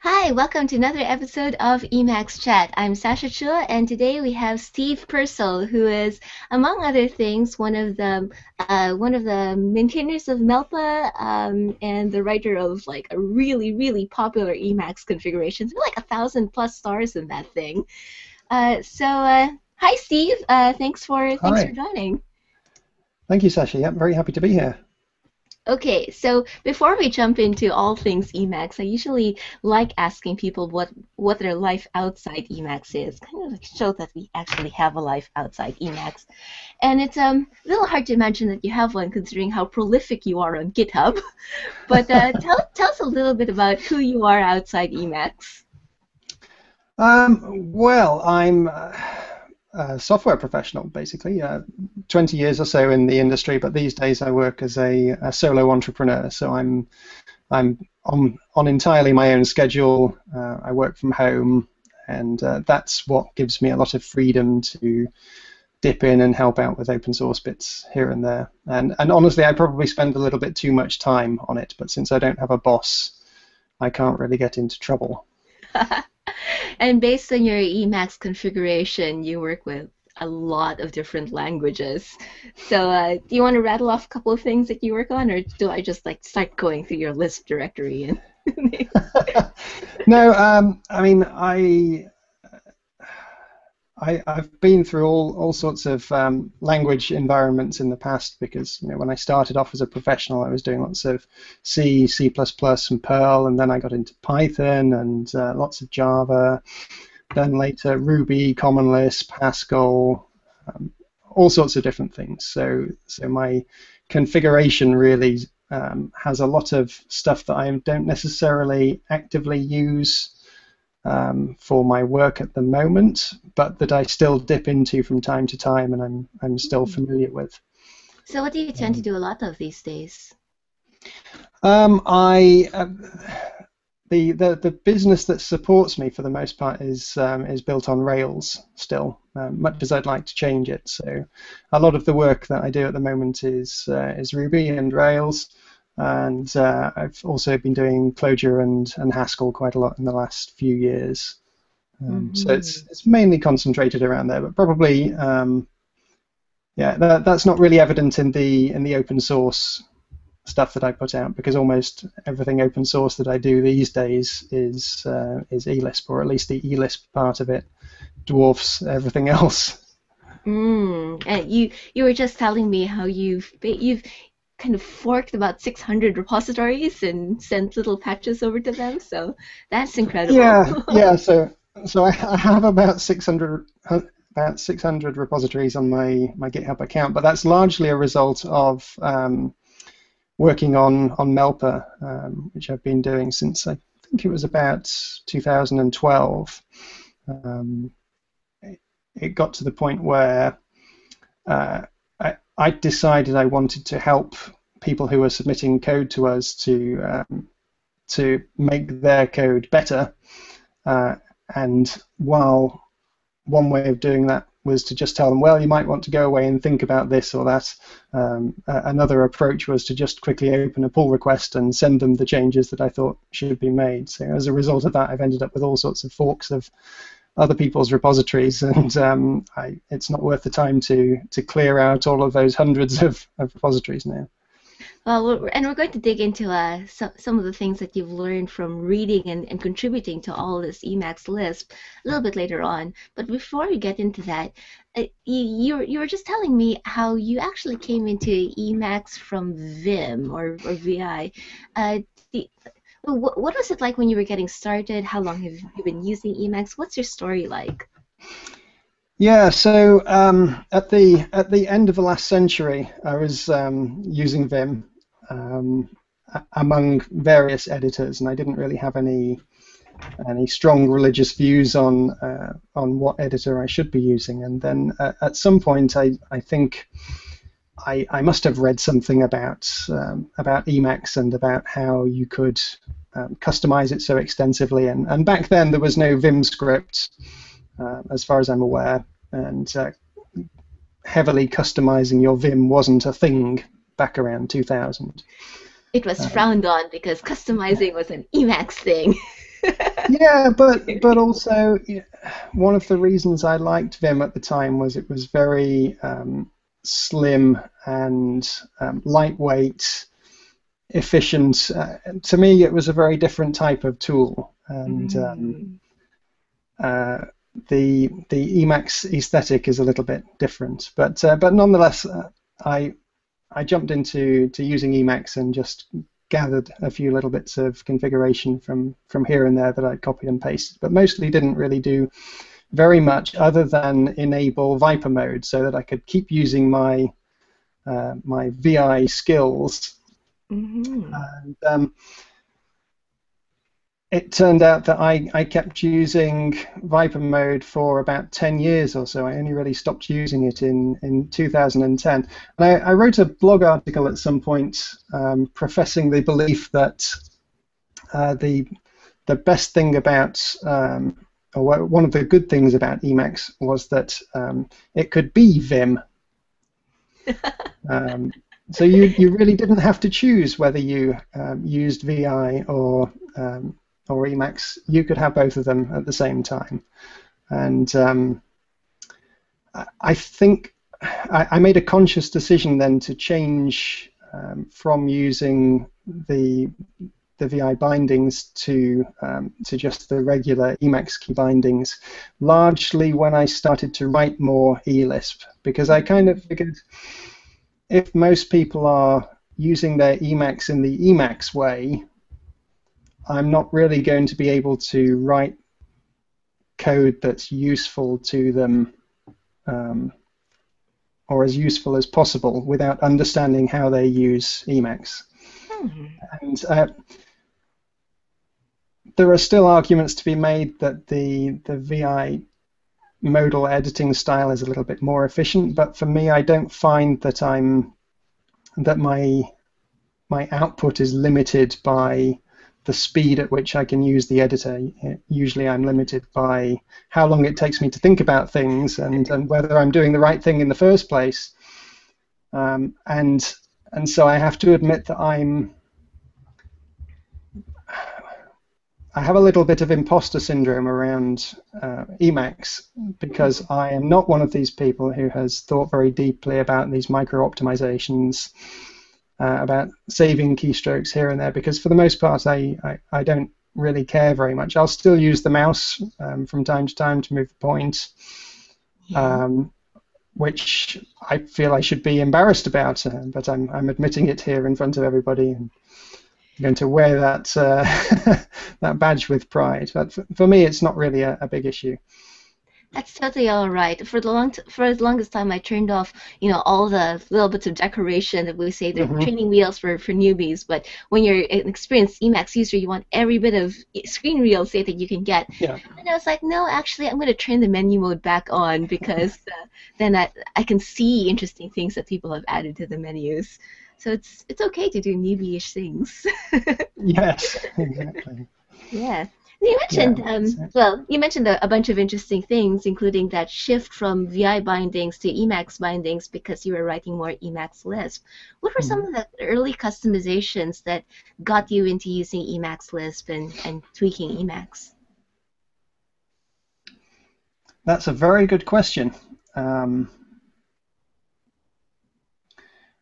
Hi, welcome to another episode of Emacs Chat. I'm Sacha Chua, and today we have Steve Purcell, who is, among other things, one of the uh, one of the maintainers of Melpa um, and the writer of like a really really popular Emacs configuration. There's like a thousand plus stars in that thing. Uh, so, uh, hi Steve. Uh, thanks for thanks for joining. Thank you, Sacha. Yeah, very happy to be here. Okay, so before we jump into all things Emacs, I usually like asking people what what their life outside Emacs is, kind of like show that we actually have a life outside Emacs. And it's um, a little hard to imagine that you have one, considering how prolific you are on GitHub. But uh, tell tell us a little bit about who you are outside Emacs. Um, well, I'm uh, software professional, basically. Uh, 20 years or so in the industry, but these days I work as a, a solo entrepreneur. So I'm I'm on on entirely my own schedule. Uh, I work from home, and uh, that's what gives me a lot of freedom to dip in and help out with open source bits here and there. And and honestly, I probably spend a little bit too much time on it. But since I don't have a boss, I can't really get into trouble. and based on your Emacs configuration, you work with a lot of different languages. So, uh, do you want to rattle off a couple of things that you work on, or do I just like start going through your Lisp directory and? no, um, I mean I, I I've been through all, all sorts of um, language environments in the past because you know when I started off as a professional I was doing lots of C, C++, and Perl, and then I got into Python and uh, lots of Java. Then later Ruby, Common Lisp, Haskell, um, all sorts of different things. So so my configuration really um, has a lot of stuff that I don't necessarily actively use um, for my work at the moment, but that I still dip into from time to time, and I'm I'm still familiar with. So, what do you tend to do a lot of these days? Um, I uh, the, the the business that supports me for the most part is um, is built on Rails still, um, much as I'd like to change it. So a lot of the work that I do at the moment is uh, is Ruby and Rails, and uh, I've also been doing Clojure and, and Haskell quite a lot in the last few years. Um, So it's it's mainly concentrated around there, but probably um, yeah, that, that's not really evident in the in the open source stuff that I put out because almost everything open source that I do these days is uh, is eLisp, or at least the eLisp part of it dwarfs everything else. Mm, and you you were just telling me how you've you've kind of forked about 600 repositories and sent little patches over to them. So that's incredible. Yeah, yeah. So so I, have about 600 uh, about 600 repositories on my my GitHub account, but that's largely a result of um, working on on Melpa, um, which I've been doing since I think it was about 2012. Um, it, it got to the point where uh, I, decided I wanted to help people who were submitting code to us to um, to make their code better. Uh, and while one way of doing that was to just tell them, well, you might want to go away and think about this or that. Um, uh, another approach was to just quickly open a pull request and send them the changes that I thought should be made. So as a result of that, I've ended up with all sorts of forks of other people's repositories, and um, I, it's not worth the time to to clear out all of those hundreds of, of repositories now. Well, and we're going to dig into uh, some, some of the things that you've learned from reading and, and contributing to all this Emacs Lisp a little bit later on. But before we get into that, uh, you, you were just telling me how you actually came into Emacs from Vim or, or VI. Uh, the, what, what was it like when you were getting started? How long have you been using Emacs? What's your story like? Yeah, so um, at the at the end of the last century, I was um, using Vim um, among various editors, and I didn't really have any any strong religious views on uh, on what editor I should be using. And then uh, at some point, I I think I, I must have read something about um, about Emacs and about how you could um, customize it so extensively. And, and back then there was no Vim script, uh, as far as I'm aware, and uh, heavily customizing your Vim wasn't a thing back around 2000. It was Uh, frowned on because customizing was an Emacs thing. yeah, but but also one of the reasons I liked Vim at the time was it was very um, slim and um, lightweight, efficient. Uh, to me, it was a very different type of tool, and um, mm. uh, the the Emacs aesthetic is a little bit different. But uh, but nonetheless, uh, I I jumped into to using Emacs and just gathered a few little bits of configuration from from here and there that I copied and pasted, but mostly didn't really do very much other than enable Viper mode so that I could keep using my uh, my VI skills. Mm-hmm. And um, it turned out that I, I kept using Viper mode for about 10 years or so. I only really stopped using it in, in 2010. And I, I wrote a blog article at some point um, professing the belief that uh, the, the best thing about, um, one of the good things about Emacs was that um, it could be Vim. Um, so you, you really didn't have to choose whether you um, used VI or um, or Emacs, you could have both of them at the same time. And um, I think I, I, made a conscious decision then to change um, from using the the VI bindings to um, to just the regular Emacs key bindings, largely when I started to write more eLisp, because I kind of figured if most people are using their Emacs in the Emacs way, I'm not really going to be able to write code that's useful to them um, or as useful as possible without understanding how they use Emacs. Mm-hmm. And uh, there are still arguments to be made that the the VI modal editing style is a little bit more efficient, but for me, I don't find that I'm that my my output is limited by the speed at which I can use the editor. Usually I'm limited by how long it takes me to think about things and, and whether I'm doing the right thing in the first place. Um, and and so I have to admit that I'm I have a little bit of imposter syndrome around uh, Emacs because I am not one of these people who has thought very deeply about these micro optimizations uh, about saving keystrokes here and there because for the most part I, I, I don't really care very much. I'll still use the mouse um, from time to time to move the point, um, which I feel I should be embarrassed about, uh, but I'm, I'm admitting it here in front of everybody and Going to wear that uh, that badge with pride. But for, for me, it's not really a, a big issue. That's totally all right. For the long, t- for the longest time, I turned off, you know, all the little bits of decoration that we say they're mm-hmm. training wheels for, for newbies. But when you're an experienced Emacs user, you want every bit of screen real estate that you can get. Yeah. And I was like, no, actually, I'm going to turn the menu mode back on because uh, then I, I can see interesting things that people have added to the menus. So it's it's okay to do newbie-ish things. yes, exactly. Yeah. You mentioned, yeah, um, well, you mentioned a, a, bunch of interesting things, including that shift from VI bindings to Emacs bindings because you were writing more Emacs Lisp. What were mm-hmm. some of the early customizations that got you into using Emacs Lisp and, and tweaking Emacs? That's a very good question. Um,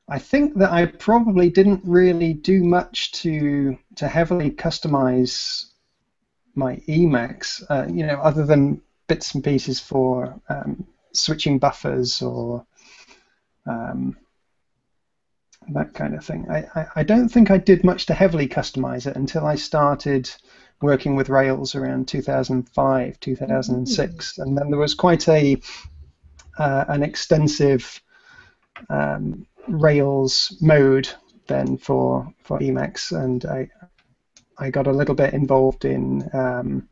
I think that I probably didn't really do much to to heavily customize my Emacs, uh, you know, other than bits and pieces for um, switching buffers or um, that kind of thing. I, I, I, don't think I did much to heavily customize it until I started working with Rails around 2005, 2006, mm-hmm. and then there was quite a uh, an extensive um, Rails mode then for for Emacs, and I, I got a little bit involved in um,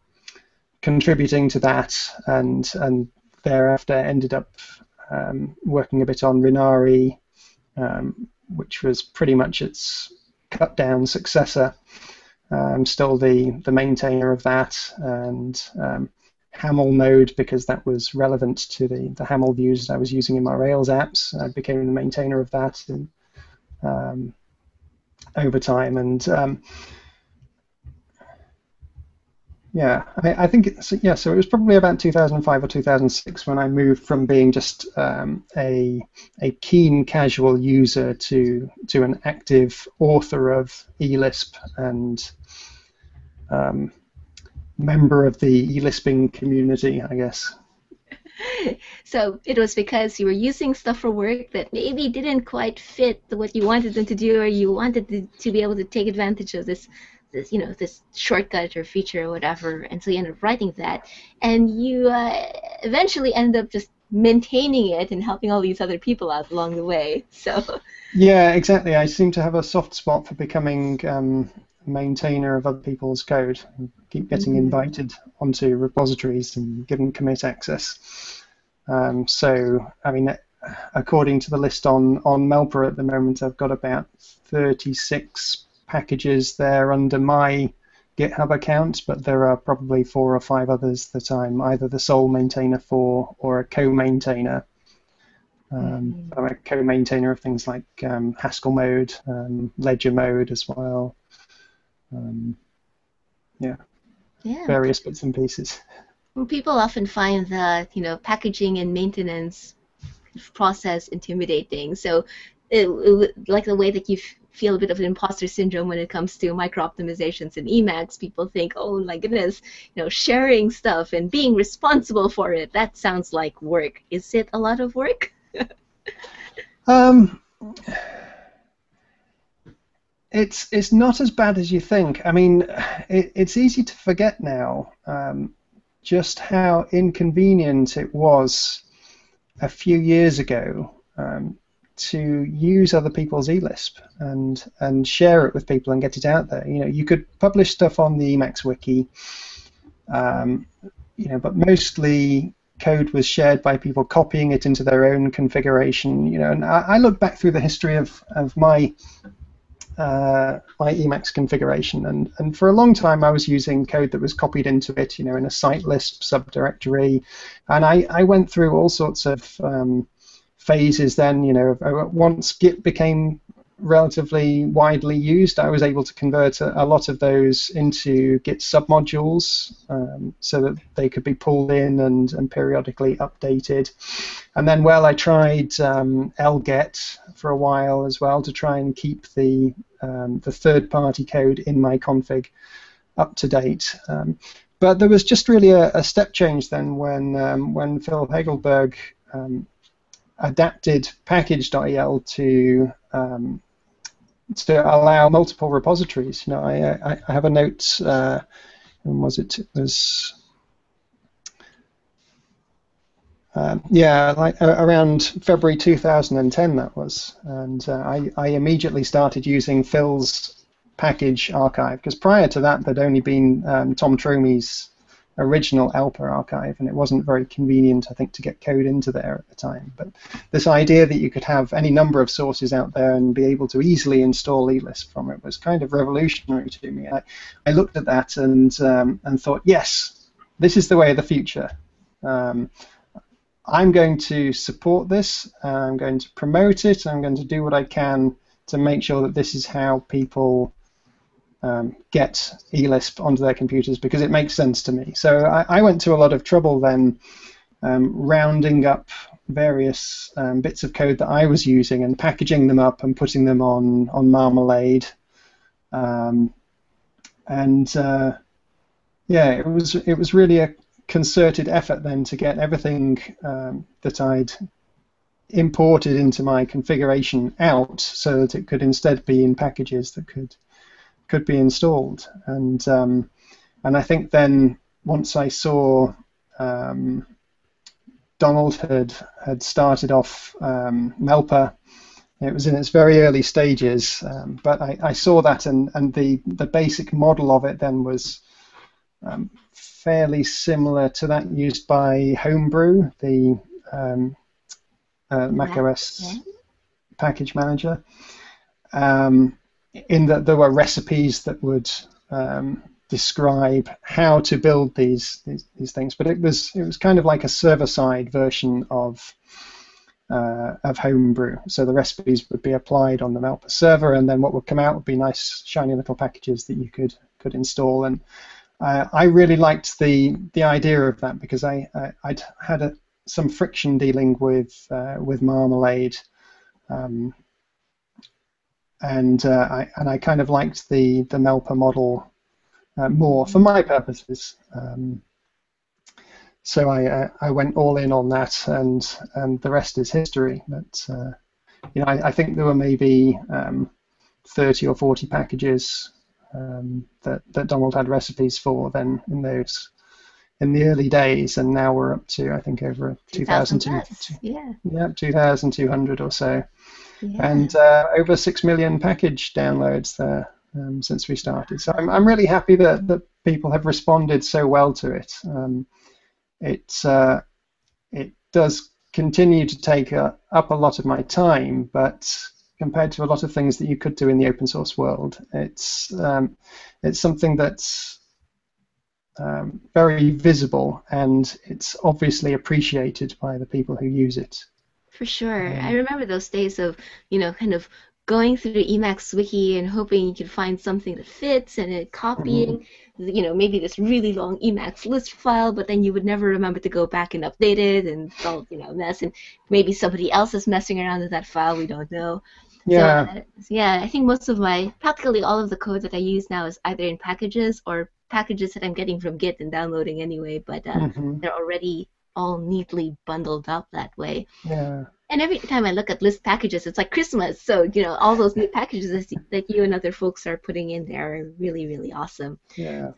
contributing to that, and and thereafter ended up um, working a bit on Rinari, um, which was pretty much its cut down successor. I'm still the the maintainer of that, and um, Haml mode because that was relevant to the the Haml views I was using in my Rails apps. I became the maintainer of that um, over time, and um, Yeah, I, I think it's, yeah. So it was probably about 2005 or 2006 when I moved from being just um, a a keen casual user to to an active author of eLisp and um, member of the eLisping community, I guess. so it was because you were using stuff for work that maybe didn't quite fit what you wanted them to do, or you wanted to, to be able to take advantage of this this you know this shortcut or feature or whatever and so you end up writing that. And you uh, eventually end up just maintaining it and helping all these other people out along the way so. Yeah exactly. I seem to have a soft spot for becoming um, maintainer of other people's code and keep getting mm-hmm. invited onto repositories and given commit access um, so i mean according to the list on on melpa at the moment i've got about 36 packages there under my GitHub account, but there are probably four or five others that I'm either the sole maintainer for or a co-maintainer. Um, mm-hmm. I'm a co-maintainer of things like um, Haskell mode, um, Ledger mode as well. Um, yeah. yeah, various bits and pieces. Well, people often find that you know packaging and maintenance process intimidating. So, it, it, like the way that you feel a bit of an imposter syndrome when it comes to micro optimizations and Emacs. People think, oh my goodness, you know, sharing stuff and being responsible for it, that sounds like work. Is it a lot of work? um, it's it's not as bad as you think. I mean, it, it's easy to forget now um, just how inconvenient it was a few years ago um, to use other people's eLisp and and share it with people and get it out there. You know, you could publish stuff on the Emacs wiki, um, you know, but mostly code was shared by people copying it into their own configuration. You know, and I, I look back through the history of of my uh, my Emacs configuration, and, and for a long time I was using code that was copied into it, you know, in a site Lisp subdirectory, and I, I went through all sorts of um, phases then, you know, uh, once Git became relatively widely used, I was able to convert a, a lot of those into Git submodules um, so that they could be pulled in and, and periodically updated. And then, well, I tried um, el-get for a while as well to try and keep the, um, the third-party code in my config up to date. Um, but there was just really a, a step change then when, um, when Phil Hagelberg um, adapted package.el to um, to allow multiple repositories. You know, I, I, I have a note. Uh, when was it? It was. Uh, yeah, like uh, around February 2010 that was, and uh, I, I immediately started using Phil's package archive because prior to that there'd only been um, Tom Tromey's original ELPA archive, and it wasn't very convenient, I think, to get code into there at the time. But this idea that you could have any number of sources out there and be able to easily install eLisp from it was kind of revolutionary to me. I, I looked at that and um, and thought, yes, this is the way of the future. Um, I'm going to support this. I'm going to promote it. I'm going to do what I can to make sure that this is how people um, get eLisp onto their computers because it makes sense to me. So I, I went to a lot of trouble then um, rounding up various um, bits of code that I was using and packaging them up and putting them on on Marmalade. Um, and uh, yeah, it was it was really a concerted effort then to get everything um, that I'd imported into my configuration out so that it could instead be in packages that could could be installed. And um, and I think then once I saw um, Donald had had started off um, Melpa, it was in its very early stages, um, but I, I, saw that and, and the, the basic model of it then was um, fairly similar to that used by Homebrew, the um, uh, macOS package manager. Um, in that there were recipes that would um, describe how to build these, these, these things, but it was it was kind of like a server-side version of uh, of Homebrew. So the recipes would be applied on the Melpa server, and then what would come out would be nice, shiny little packages that you could could install. And uh, I really liked the the idea of that because I, I would had a, some friction dealing with uh, with marmalade, um, and uh, I and I kind of liked the the Melpa model uh, more for my purposes. Um, so I uh, I went all in on that, and and the rest is history. But uh, you know, I, I, think there were maybe um, 30 or 40 packages um, that that Donald had recipes for then in those in the early days, and now we're up to I think over 2,200. Yeah. Yeah, 2,200 or so, and uh, over six million package downloads there um, since we started. So I'm I'm really happy that that people have responded so well to it. Um, it uh, it does continue to take uh, up a lot of my time, but compared to a lot of things that you could do in the open source world, it's um, it's something that's um, very visible and it's obviously appreciated by the people who use it. For sure, um, I remember those days of you know kind of going through the Emacs wiki and hoping you could find something that fits and it copying. Mm-hmm you know, maybe this really long Emacs Lisp file, but then you would never remember to go back and update it, and it's all you know mess. And maybe somebody else is messing around with that file. We don't know. Yeah. So, yeah, I think most of my, practically all of the code that I use now is either in packages or packages that I'm getting from Git and downloading anyway, but uh, mm-hmm. they're already all neatly bundled up that way. Yeah. And every time I look at list packages, it's like Christmas. So you know, all those new packages that you and other folks are putting in there are really, really awesome. Yeah,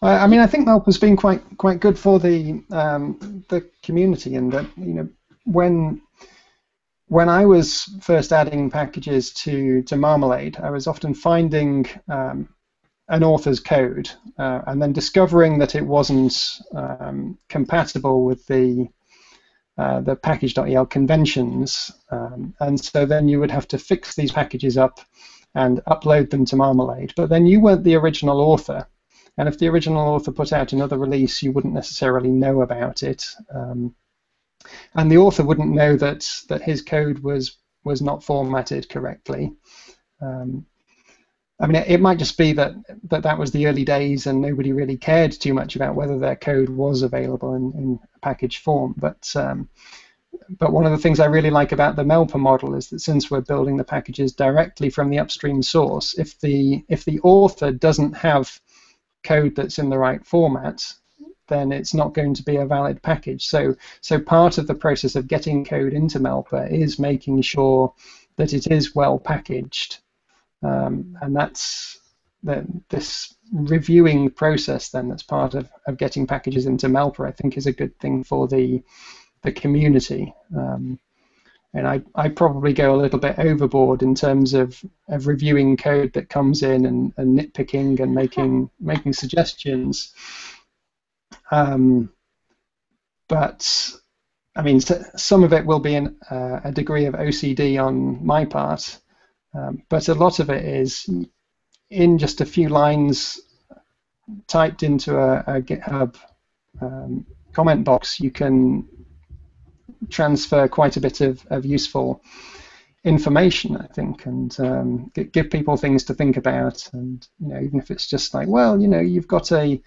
I, mean, I think Melpa's been quite quite good for the um, the community, and that you know, when when I was first adding packages to to Marmalade, I was often finding um, an author's code uh, and then discovering that it wasn't um, compatible with the uh, the package.el conventions, um, and so then you would have to fix these packages up and upload them to Marmalade. But then you weren't the original author, and if the original author put out another release, you wouldn't necessarily know about it, um, and the author wouldn't know that that his code was was not formatted correctly. Um, I mean, it, might just be that, that that was the early days and nobody really cared too much about whether their code was available in, in package form. But um, but one of the things I really like about the Melpa model is that since we're building the packages directly from the upstream source, if the if the author doesn't have code that's in the right format, then it's not going to be a valid package. So so part of the process of getting code into Melpa is making sure that it is well packaged um, and that's this reviewing process then that's part of, of getting packages into Melpa, I think is a good thing for the the community. Um, and I, I probably go a little bit overboard in terms of, of reviewing code that comes in and, and nitpicking and making making suggestions. Um, but I mean, some of it will be an, uh, a degree of OCD on my part, um, but a lot of it is in just a few lines typed into a, a GitHub um, comment box, you can transfer quite a bit of, of useful information, I think, and um, give people things to think about. And you know, even if it's just like, well, you know, you've got a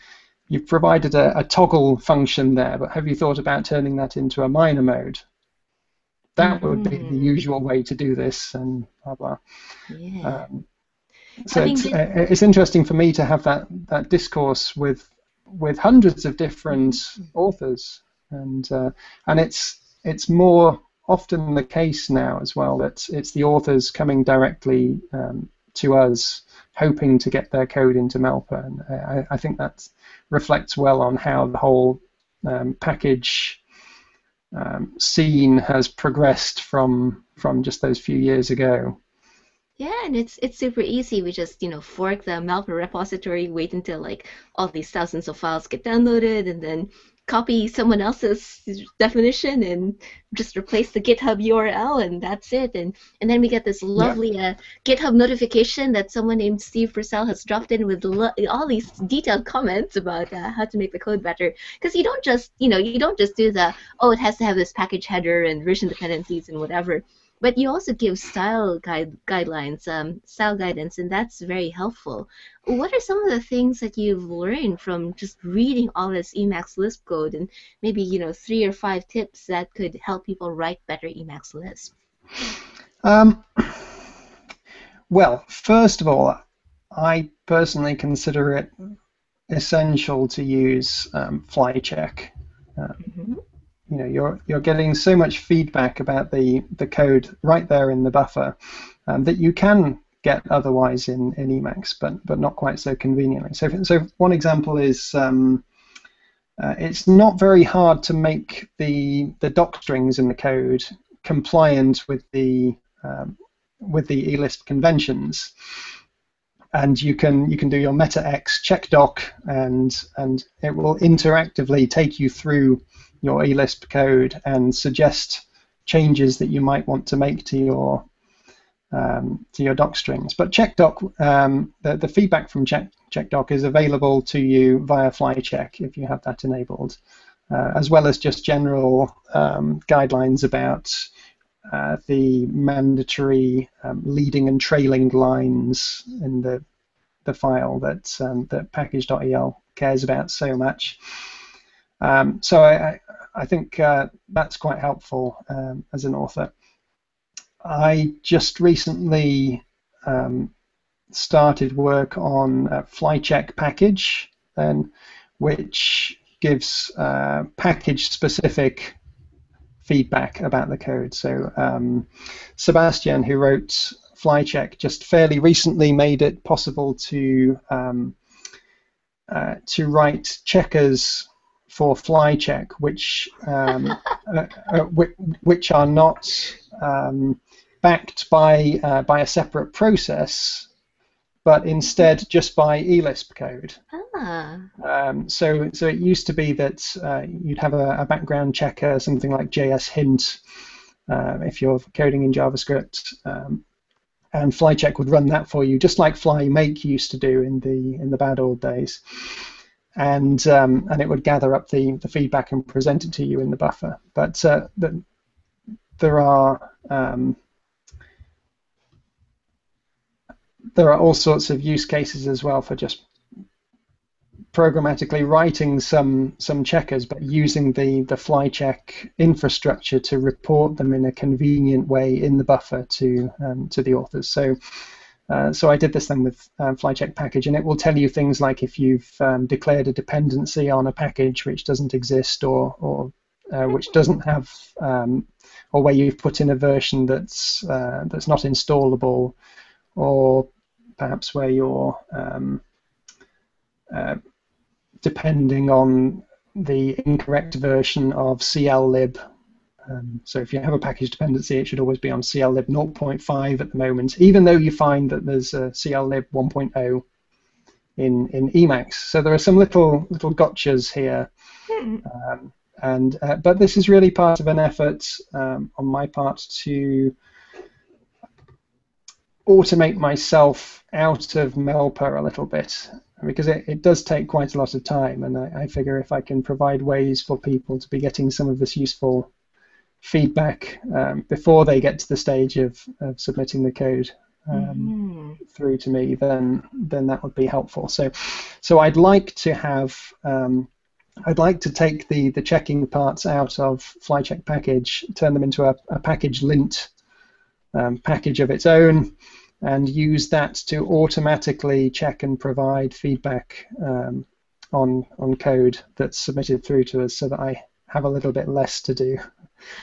you've provided a, a toggle function there, but have you thought about turning that into a minor mode? That would be the mm. usual way to do this, and blah blah. Yeah. Um, so it's, uh, it's interesting for me to have that, that discourse with with hundreds of different mm-hmm. authors, and uh, and it's it's more often the case now as well that it's the authors coming directly um, to us, hoping to get their code into Melpa, and I, I think that reflects well on how the whole um, package um, scene has progressed from from just those few years ago. Yeah, and it's it's super easy. We just you know fork the Melpa repository, wait until like all these thousands of files get downloaded, and then copy someone else's definition and just replace the GitHub URL, and that's it. And and then we get this lovely yeah. uh, GitHub notification that someone named Steve Purcell has dropped in with lo- all these detailed comments about uh, how to make the code better. Because you don't just you know you don't just do the oh it has to have this package header and version dependencies and whatever but you also give style guide guidelines, um, style guidance, and that's very helpful. What are some of the things that you've learned from just reading all this Emacs Lisp code, and maybe you know three or five tips that could help people write better Emacs Lisp? Um, well, first of all, I personally consider it essential to use um, FlyCheck. Um, mm-hmm. You know, you're you're getting so much feedback about the the code right there in the buffer um, that you can get otherwise in, in Emacs, but but not quite so conveniently. So so one example is. Um, uh, it's not very hard to make the the doc strings in the code compliant with the um, with the eLisp conventions and you can you can do your meta-x check doc and and it will interactively take you through your eLisp code and suggest changes that you might want to make to your um, to your doc strings. But CheckDoc, um, the, the feedback from Check, CheckDoc is available to you via FlyCheck if you have that enabled, uh, as well as just general um, guidelines about uh, the mandatory um, leading and trailing lines in the the file that um, that package.el cares about so much. Um, so I, I think uh, that's quite helpful um, as an author. I just recently um, started work on a FlyCheck package, then, which gives uh, package-specific feedback about the code. So um, Sebastian, who wrote FlyCheck, just fairly recently made it possible to um, uh, to write checkers for FlyCheck, which um, uh, uh, which are not um, backed by uh, by a separate process, but instead just by eLisp code. Ah. Um, so, so it used to be that uh, you'd have a, a, background checker, something like JS Hint, uh, if you're coding in JavaScript, um, and FlyCheck would run that for you, just like FlyMake used to do in the in the bad old days. And um, and it would gather up the, the feedback and present it to you in the buffer. But uh, the, there are um, there are all sorts of use cases as well for just programmatically writing some some checkers, but using the the FlyCheck infrastructure to report them in a convenient way in the buffer to um, to the authors. So. Uh, so I did this then with um, FlyCheck package, and it will tell you things like if you've um, declared a dependency on a package which doesn't exist or, or uh, which doesn't have, um, or where you've put in a version that's uh, that's not installable, or perhaps where you're um, uh, depending on the incorrect version of cl-lib. Um, so if you have a package dependency, it should always be on cl-lib 0.5 at the moment, even though you find that there's a cl-lib 1.0 in in Emacs. So there are some little little gotchas here. Hmm. Um, and uh, but this is really part of an effort um, on my part to automate myself out of Melpa a little bit because it, it does take quite a lot of time and I, I figure if I can provide ways for people to be getting some of this useful feedback um, before they get to the stage of, of submitting the code um, mm-hmm. through to me, then then that would be helpful. So, so I'd like to have um, I'd like to take the the checking parts out of FlyCheck package, turn them into a, a package lint um, package of its own, and use that to automatically check and provide feedback um, on on code that's submitted through to us, so that I have a little bit less to do.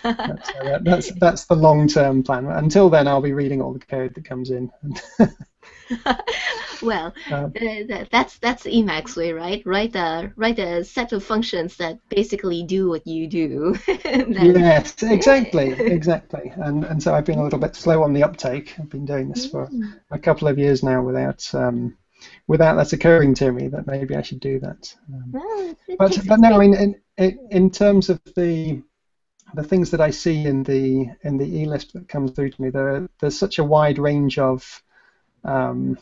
That's, uh, that, that's that's the long-term plan. Until then, I'll be reading all the code that comes in. well, um, uh, that's that's Emacs way, right? Write a write a set of functions that basically do what you do. yes, exactly, exactly. And and so I've been a little bit slow on the uptake. I've been doing this for mm. a couple of years now without. Um, without that occurring to me, that maybe I should do that. Um, well, but but no, I mean, in, in terms of the the things that I see in the in the eLisp that comes through to me, there there's such a wide range of um,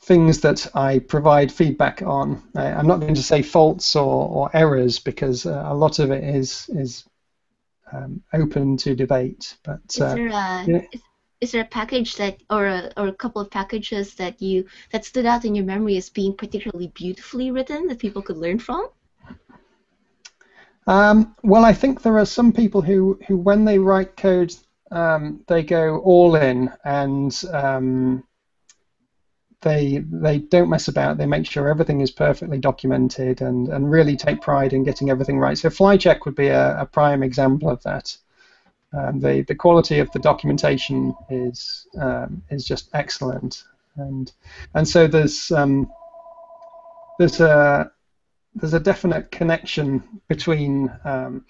things that I provide feedback on. I, am not going to say faults or, or errors because uh, a lot of it is is um, open to debate. But is there a, is, is, there a package that, or a, or a couple of packages that you that stood out in your memory as being particularly beautifully written that people could learn from? Um, well, I think there are some people who, who when they write code, um, they go all in and um, they they don't mess about. They make sure everything is perfectly documented and, and really take pride in getting everything right. So FlyCheck would be a, a prime example of that. Um, the the quality of the documentation is um, is just excellent, and and so there's um, there's a there's a definite connection between um,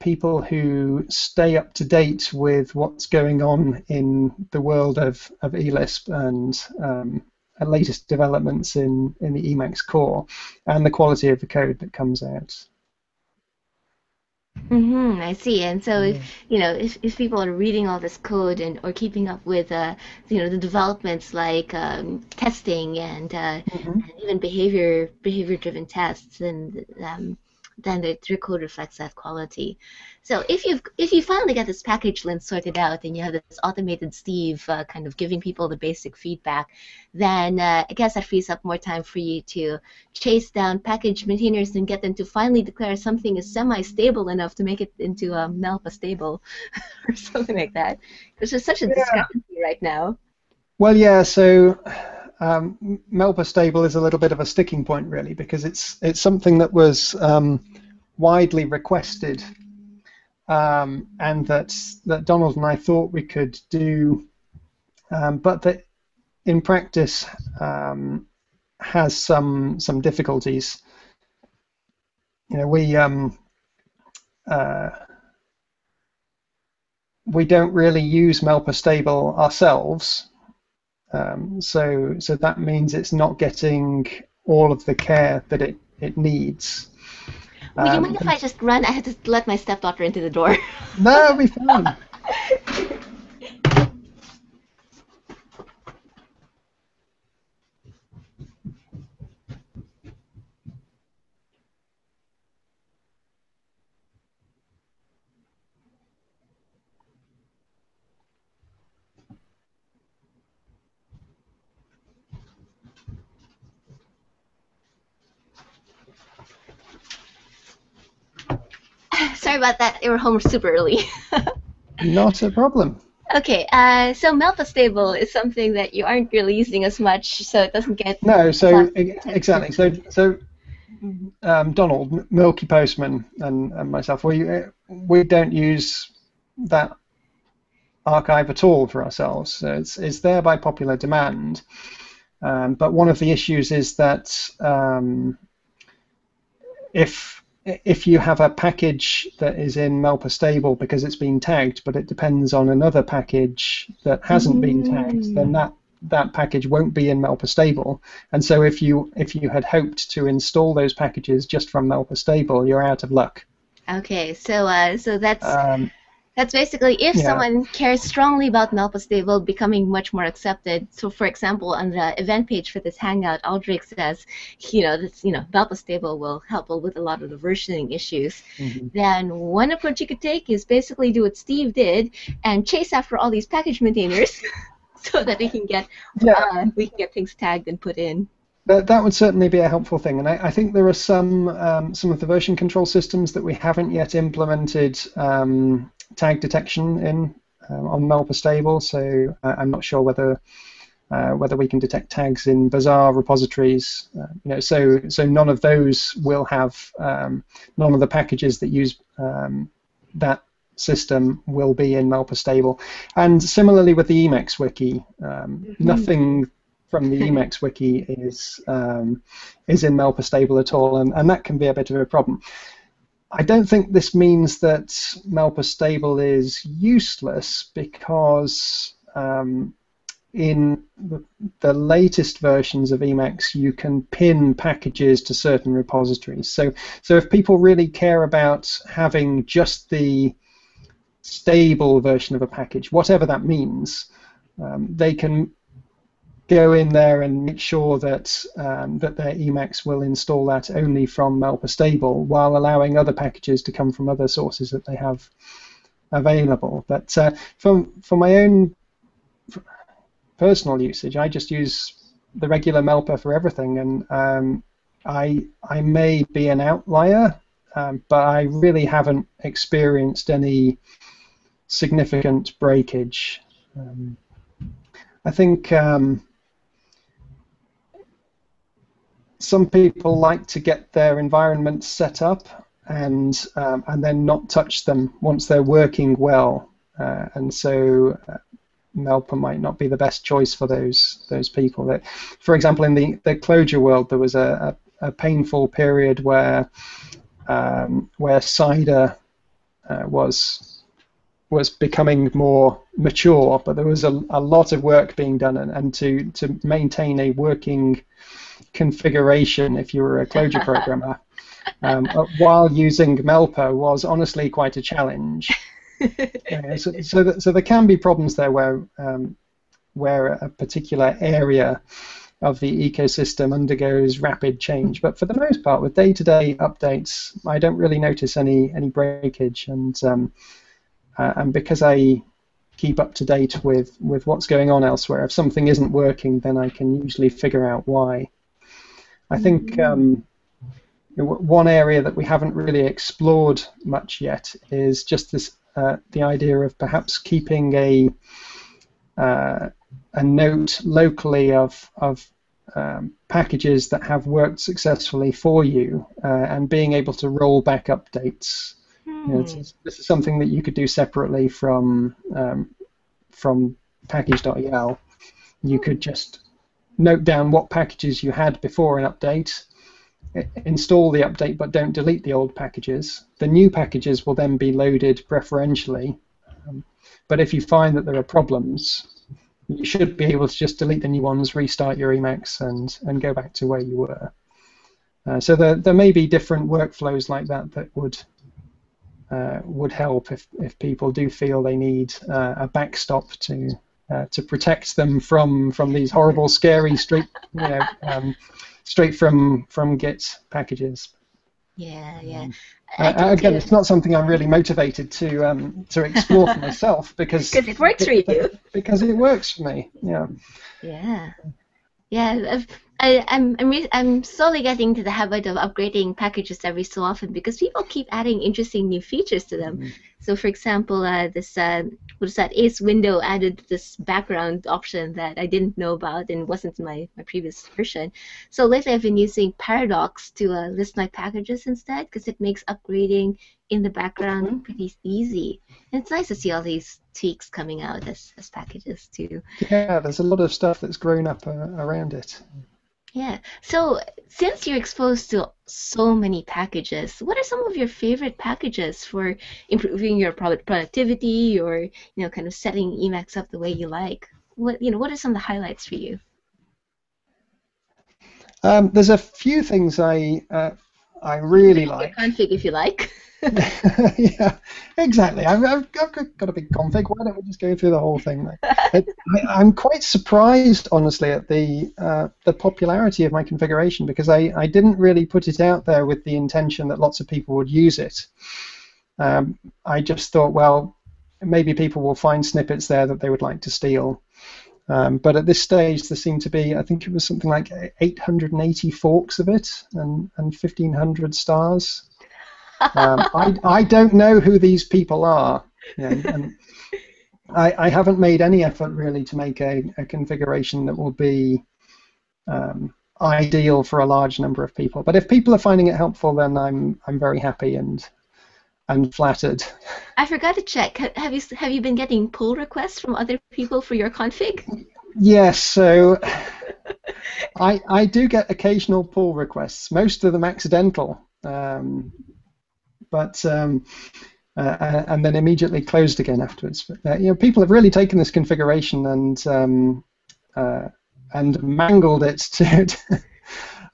people who stay up to date with what's going on in the world of, of eLisp and um, latest developments in, in the Emacs core and the quality of the code that comes out. Mm-hmm, I see. And so, if you know, if, if people are reading all this code and or keeping up with, uh, you know, the developments like um, testing and, uh, mm-hmm. and, even behavior behavior driven tests, and um, then the, code reflects that quality. So if you if you finally get this package lint sorted out and you have this automated Steve uh, kind of giving people the basic feedback, then uh, I guess that frees up more time for you to chase down package maintainers and get them to finally declare something is semi-stable enough to make it into a Melpa stable or something like that. Because there's such a yeah. discrepancy right now. Well, yeah. So um, Melpa stable is a little bit of a sticking point, really, because it's it's something that was um, widely requested um, and that that Donald and I thought we could do, um, but that in practice um, has some some difficulties. You know, we um, uh, we don't really use Melpa stable ourselves, um, so so that means it's not getting all of the care that it, it needs. Would um, you mind if I just run? I have to let my stepdaughter into the door. no, it'll be fine. Sorry about that. They were home super early. Not a problem. Okay, uh, so Melpa stable is something that you aren't really using as much, so it doesn't get. No, so exactly. So so um, Donald, Milky Postman, and, and myself, we we don't use that archive at all for ourselves. So it's it's there by popular demand, um, but one of the issues is that um, if if you have a package that is in Melpa stable because it's been tagged, but it depends on another package that hasn't mm. been tagged, then that that package won't be in Melpa stable. And so if you if you had hoped to install those packages just from Melpa stable, you're out of luck. Okay, so uh, so that's um, that's basically if yeah. someone cares strongly about Melpa stable becoming much more accepted. So, for example, on the event page for this Hangout, Aldrich says, you know, this, you know, Melpa stable will help with a lot of the versioning issues. Mm-hmm. Then one approach you could take is basically do what Steve did and chase after all these package maintainers, so that we can get yeah. uh, we can get things tagged and put in. That, that would certainly be a helpful thing, and I, I think there are some um, some of the version control systems that we haven't yet implemented um, tag detection in um, on Melpa stable, so uh, I'm not sure whether uh, whether we can detect tags in Bazaar repositories. Uh, you know, so so none of those will have um, none of the packages that use um, that system will be in Melpa stable. And similarly with the Emacs wiki, um, mm-hmm. nothing from the Emacs wiki is um, is in Melpa stable at all, and, and that can be a bit of a problem. I don't think this means that Melpa stable is useless because um, in the, the, latest versions of Emacs you can pin packages to certain repositories. So, so if people really care about having just the stable version of a package, whatever that means, um, they can go in there and make sure that um, that their Emacs will install that only from Melpa stable, while allowing other packages to come from other sources that they have available. But uh, for my own personal usage, I just use the regular Melpa for everything, and um, I I may be an outlier, um, but I really haven't experienced any significant breakage. Um, I think um, some people like to get their environments set up and um, and then not touch them once they're working well, uh, and so. Uh, Melpa might not be the best choice for those those people. That, for example, in the, the Clojure world, there was a, a, a painful period where um, where Cider uh, was was becoming more mature, but there was a, a lot of work being done, and, and to to maintain a working configuration, if you were a Clojure programmer, um, uh, while using Melpa was honestly quite a challenge yeah, so, so, that, so there can be problems there where um, where a particular area of the ecosystem undergoes rapid change. But for the most part, with day-to-day updates, I don't really notice any any breakage, and um, uh, and because I keep up to date with with what's going on elsewhere, if something isn't working, then I can usually figure out why. I think. Um, one area that we haven't really explored much yet is just this uh, the idea of perhaps keeping a uh, a note locally of of um, packages that have worked successfully for you uh, and being able to roll back updates. Hmm. You know, hmm. this is something that you could do separately from um, from package.el. You could just note down what packages you had before an update install the update but don't delete the old packages. The new packages will then be loaded preferentially. Um, but if you find that there are problems, you should be able to just delete the new ones, restart your Emacs, and, and go back to where you were. Uh, so there, there may be different workflows like that that would uh, would help if, if people do feel they need uh, a backstop to uh, to protect them from from these horrible, scary street you know, um, straight from from Git packages. Yeah, yeah. Uh, again, it's not something I'm really motivated to um, to explore for myself because because it works for you. Because it works for me. Yeah. Yeah. Yeah, I've, I, I'm I'm re- I'm slowly getting to the habit of upgrading packages every so often because people keep adding interesting new features to them. Mm-hmm. So, for example, uh, this uh, what is that? Ace window added this background option that I didn't know about and wasn't in my, my previous version. So lately, I've been using Paradox to uh, list my packages instead because it makes upgrading in the background mm-hmm. pretty easy. And it's nice to see all these tweaks coming out as, as packages too. Yeah, there's a lot of stuff that's grown up uh, around it. Yeah. So since you're exposed to so many packages, what are some of your favorite packages for improving your product productivity or you know kind of setting Emacs up the way you like? What you know, what are some of the highlights for you? Um, there's a few things I uh, I really like. Config if you like. yeah, exactly. I've, I've, got a big config. Why don't we just go through the whole thing? I, am quite surprised, honestly, at the uh, the popularity of my configuration because I, I didn't really put it out there with the intention that lots of people would use it. Um, I just thought, well, maybe people will find snippets there that they would like to steal. Um, but at this stage, there seemed to be, I think it was something like 880 forks of it and, and 1,500 stars. Um, I, I don't know who these people are. and I, I haven't made any effort really to make a, a configuration that will be um, ideal for a large number of people. But if people are finding it helpful, then I'm I'm very happy and and flattered. I forgot to check. Have you have you been getting pull requests from other people for your config? Yes. So I I do get occasional pull requests. Most of them accidental. Um, but um, uh, and then immediately closed again afterwards. But, uh, you know, people have really taken this configuration and um, uh, and mangled it to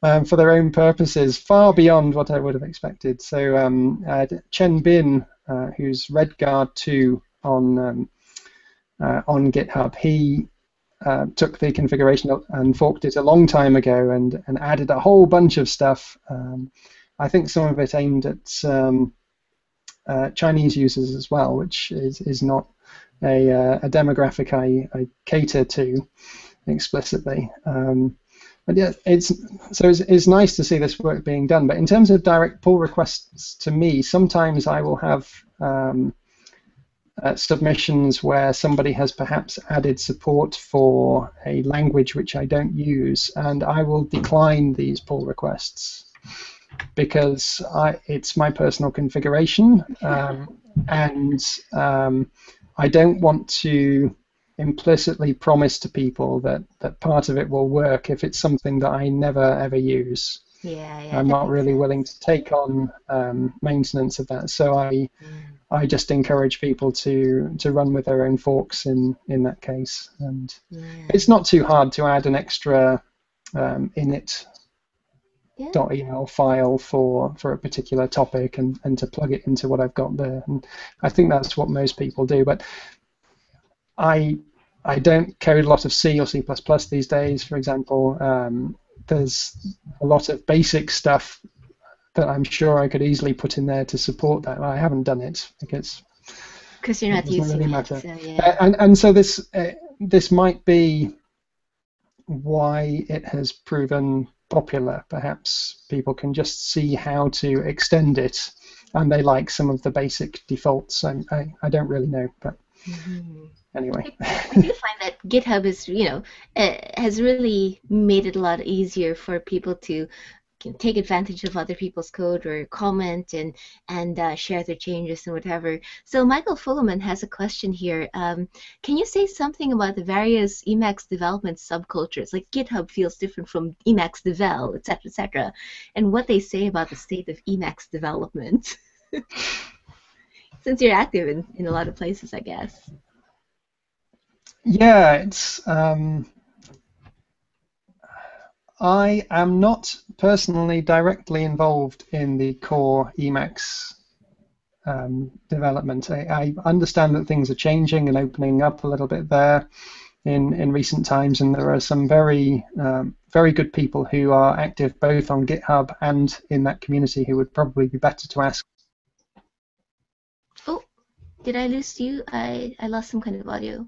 um, for their own purposes, far beyond what I would have expected. So um, uh, Chen Bin, uh, who's redguardtoo on um, uh, on GitHub, he uh, took the configuration and forked it a long time ago and, and added a whole bunch of stuff. Um, I think some of it aimed at um, uh, Chinese users as well, which is, is not a, uh, a demographic I, I cater to explicitly. Um, but yeah, it's so it's, it's nice to see this work being done. But in terms of direct pull requests to me, sometimes I will have um, uh, submissions where somebody has perhaps added support for a language which I don't use, and I will decline these pull requests because I, it's my personal configuration, um, and um, I don't want to implicitly promise to people that, that part of it will work if it's something that I never ever use. Yeah, yeah. I'm not really willing to take on um, maintenance of that, so I mm. I just encourage people to to run with their own forks in in that case, and yeah. it's not too hard to add an extra um, init. .el file for for a particular topic and and to plug it into what I've got there, and I think that's what most people do, but I I don't code a lot of C or C++ these days, for example. Um, there's a lot of basic stuff that I'm sure I could easily put in there to support that. I haven't done it because because you're not using really it. So, yeah. uh, and and so this uh, this might be why it has proven popular. Perhaps people can just see how to extend it, and they like some of the basic defaults. I I, I don't really know, but. Mm-hmm anyway. I do find that GitHub is, you know, uh, has really made it a lot easier for people to take advantage of other people's code or comment and and uh, share their changes and whatever. So Michael Fullerman has a question here. Um, can you say something about the various Emacs development subcultures? Like GitHub feels different from Emacs Devel, etc., etc., and what they say about the state of Emacs development. Since you're active in, in a lot of places, I guess. Yeah, it's. Um, I am not personally directly involved in the core Emacs um, development. I, I, understand that things are changing and opening up a little bit there in, in recent times, and there are some very um, very good people who are active both on GitHub and in that community who would probably be better to ask. Did I lose you? I, I lost some kind of audio.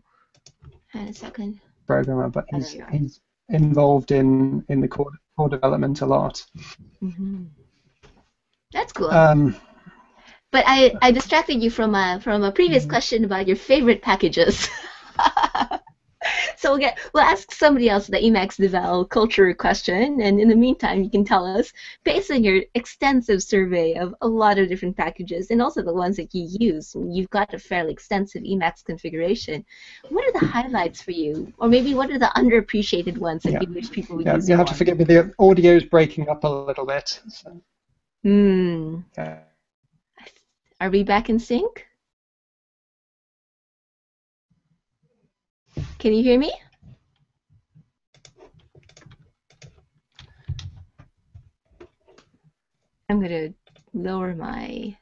Hang a second. Programmer, but he's, he's involved in, in the core, core development a lot. Mm-hmm. That's cool. Um, but I, I distracted you from a from a previous mm-hmm. question about your favorite packages. so we'll get we'll ask somebody else the Emacs Devel culture question, and in the meantime, you can tell us based on your extensive survey of a lot of different packages and also the ones that you use. You've got a fairly extensive Emacs configuration. What are the highlights for you, or maybe what are the underappreciated ones that yeah. you wish people would yeah, use? You have to forgive me. The audio is breaking up a little bit. So. Hmm. Yeah. Are we back in sync? Can you hear me? I'm going to lower my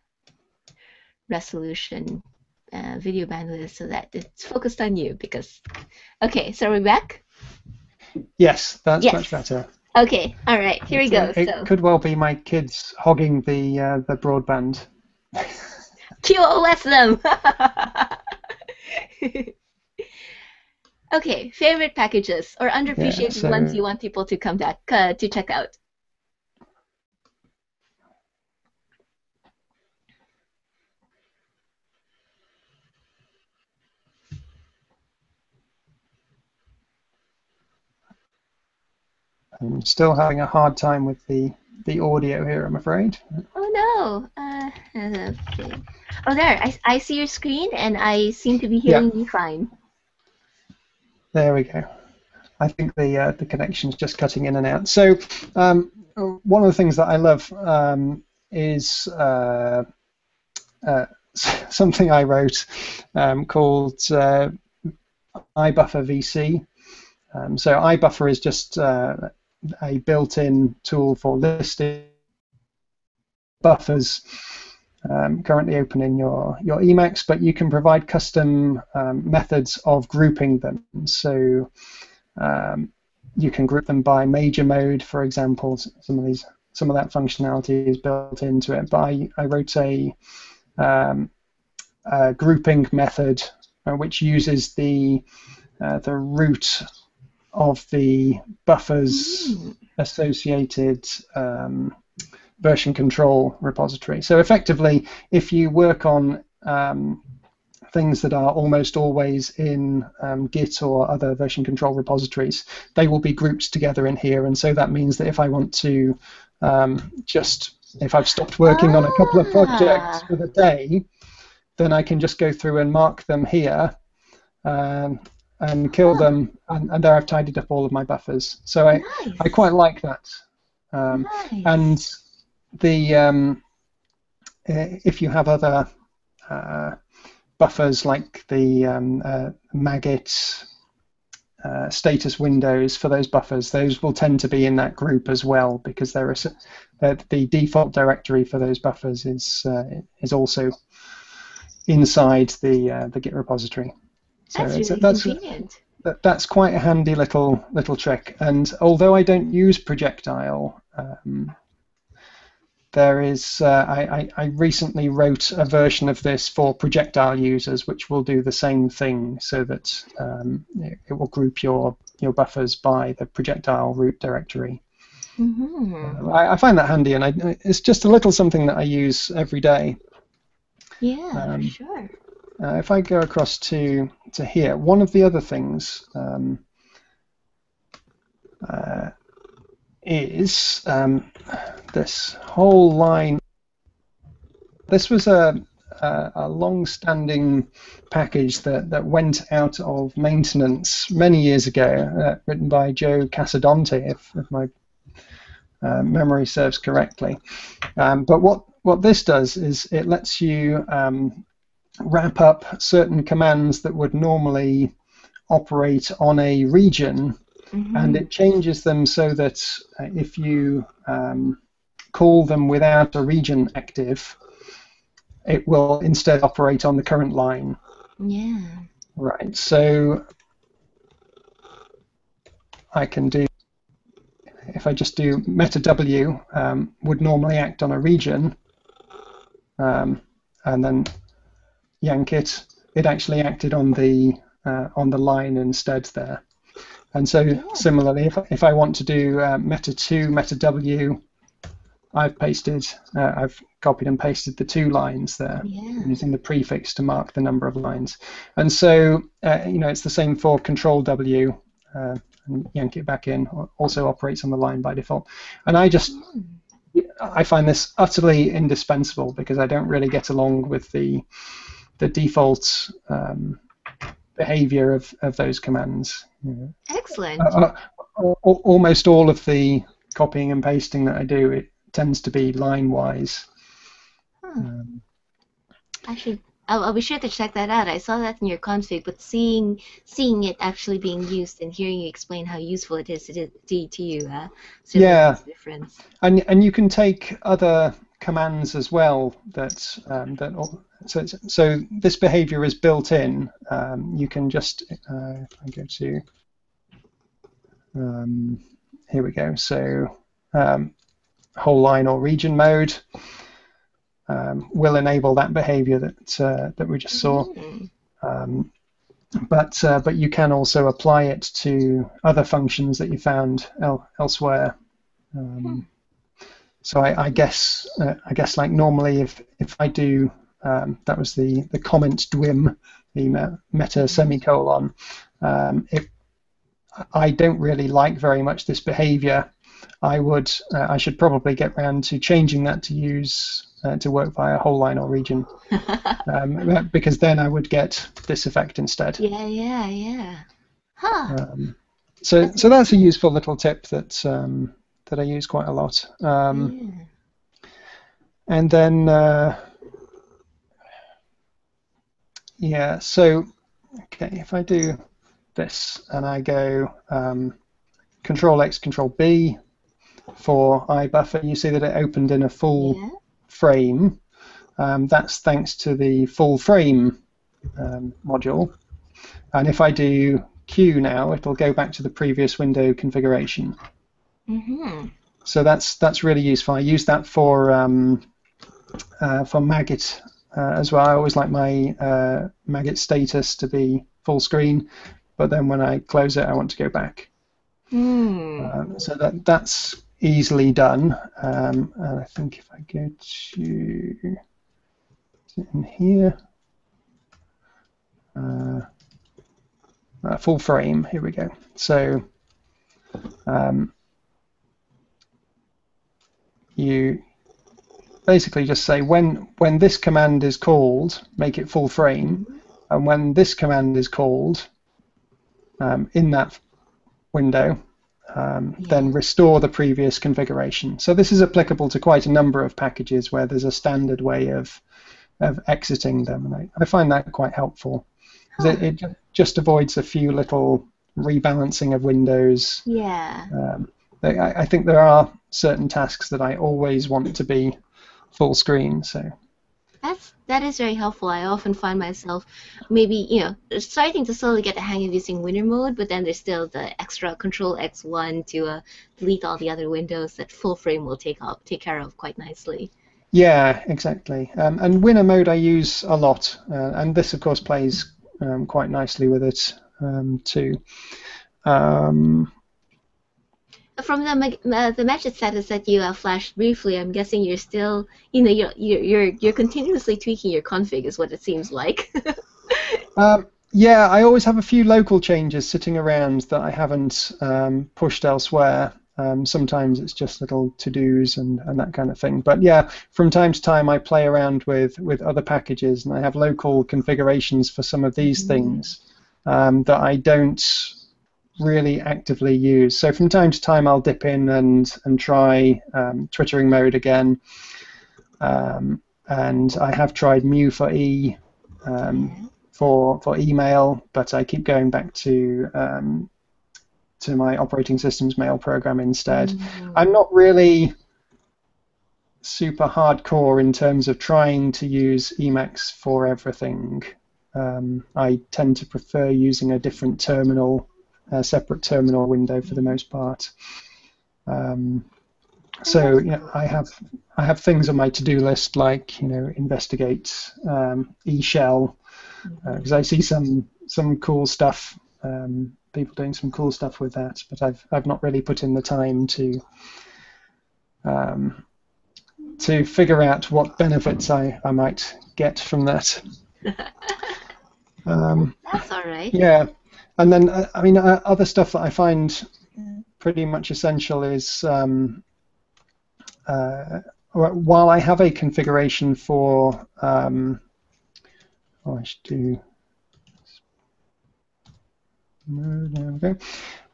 resolution uh, video bandwidth so that it's focused on you because okay so are we back yes that's yes. much better okay all right here we go it so. could well be my kids hogging the uh, the broadband QoS them Okay, favorite packages or underappreciated yeah, so ones you want people to come back uh, to check out. I'm still having a hard time with the the audio here, I'm afraid. Oh no. Uh, okay. Oh, there. I, I see your screen, and I seem to be hearing yeah. you fine. There we go. I think the uh, the connection's just cutting in and out. So um, one of the things that I love um, is uh, uh, something I wrote um, called uh, iBuffer VC. Um, so iBuffer is just uh, a built-in tool for listing buffers um, currently open in your, your Emacs, but you can provide custom um, methods of grouping them. So um, you can group them by major mode, for example. Some of these, some of that functionality is built into it. But I, I wrote a um, a grouping method uh, which uses the uh, the root of the buffers Mm. associated um, version control repository. So effectively, if you work on um, things that are almost always in um, Git or other version control repositories, they will be grouped together in here. And so that means that if I want to um, just, if I've stopped working on a couple of projects Ah. for the day, then I can just go through and mark them here um, and kill them, and, and there I've tidied up all of my buffers. So I, Nice. I quite like that. Um, nice. and the um, uh, if you have other uh, buffers like the um, uh, Magit uh, status windows for those buffers, those will tend to be in that group as well because there is uh, the default directory for those buffers is uh, is also inside the uh, the Git repository. So that's really that's convenient. that, that's quite a handy little little trick. And although I don't use projectile, um, there is uh, I, I, I recently wrote a version of this for projectile users, which will do the same thing, so that um, it, it will group your your buffers by the projectile root directory. hmm I, I find that handy, and I, it's just a little something that I use every day. Yeah, um, sure. Uh, if I go across to, to here, one of the other things um, uh, is um, this whole line. This was a, a, a long-standing package that, that went out of maintenance many years ago, uh, written by Joe Casadonte, if, if my uh, memory serves correctly. Um, but what, what this does is it lets you um, wrap up certain commands that would normally operate on a region, Mhm. and it changes them so that uh, if you um, call them without a region active, it will instead operate on the current line. yeah. Right. So I can do if I just do meta w um, would normally act on a region, um, and then yank it. It actually acted on the uh, on the line instead there. And so Yeah. similarly, if if I want to do uh, meta two meta w, I've pasted, uh, I've copied and pasted the two lines there Yeah. using the prefix to mark the number of lines. And so, uh, you know, it's the same for Control W, uh, and yank it back in. Also operates on the line by default. And I just. I find this utterly indispensable because I don't really get along with the the default um, behavior of, of those commands. Know. Excellent. Uh, uh, almost all of the copying and pasting that I do, it tends to be line-wise. Huh. Um, I should. I'll, I'll be sure to check that out. I saw that in your config, but seeing seeing it actually being used and hearing you explain how useful it is to, to, to you, uh, certainly Yeah. difference. And and you can take other commands as well that um, that so it's- so this behavior is built in. Um, you can just uh, if I go to um, here we go. So um, whole line or region mode um, will enable that behavior that uh, that we just saw. Mm. Um, but uh, but you can also apply it to other functions that you found el- elsewhere. Um, so I, I guess uh, I guess like normally if if I do um, that was the the comment dwim the meta semicolon um, if I don't really like very much this behavior I would uh, I should probably get round to changing that to use uh, to work via whole line or region um, because then I would get this effect instead. yeah, yeah, yeah. Huh. Um, so, so that's a useful little tip that um, that I use quite a lot. Um, yeah. and then, uh, yeah, so okay, if I do this and I go um, Control X, Control B for iBuffer, you see that it opened in a full Yeah. frame. Um, that's thanks to the full frame um, module. And if I do Q now, it'll go back to the previous window configuration. Mm-hmm. So that's that's really useful. I use that for um, uh, for Magit uh, as well. I always like my uh, Magit status to be full screen, but then when I close it, I want to go back. Mm. Um, so that that's easily done. Um, and I think if I go to in here, uh, uh, full frame. Here we go. So um, you basically just say when when this command is called, make it full frame, and when this command is called um, in that window, um, Yeah. then restore the previous configuration. So this is applicable to quite a number of packages where there's a standard way of of exiting them, and I, I find that quite helpful. 'Cause It, it just avoids a few little rebalancing of windows. Yeah. Um, I, I think there are certain tasks that I always want to be full screen. So That's that is very helpful. I often find myself maybe you know starting to slowly get the hang of using winner mode, but then there's still the extra Control X1 to uh, delete all the other windows that full frame will take up take care of quite nicely. yeah, exactly. Um, and winner mode I use a lot, uh, and this of course plays um, quite nicely with it um, too. Um, From the uh, the Magit status that you uh, flashed briefly, I'm guessing you're still you know you're you're you're, you're continuously tweaking your config is what it seems like. Um, yeah, I always have a few local changes sitting around that I haven't um, pushed elsewhere. Um, sometimes it's just little to-dos and, and that kind of thing. But yeah, from time to time I play around with, with other packages and I have local configurations for some of these Mhm. things um, that I don't really actively use. So from time to time I'll dip in and, and try um, twittering mode again. Um, and I have tried mu for E um, for for email, but I keep going back to um, to my operating system's mail program instead. Mm. I'm not really super hardcore in terms of trying to use Emacs for everything. Um, I tend to prefer using a different terminal, a separate terminal window for the most part. Um, so you know, I have I have things on my to-do list like you know investigate um, eShell because I see some some cool stuff, um, people doing some cool stuff with that, but I've I've not really put in the time to um, to figure out what benefits I, I might get from that. Um, That's all right. yeah, and then uh, I mean uh, other stuff that I find pretty much essential is um, uh, while I have a configuration for um, oh I should do there we go.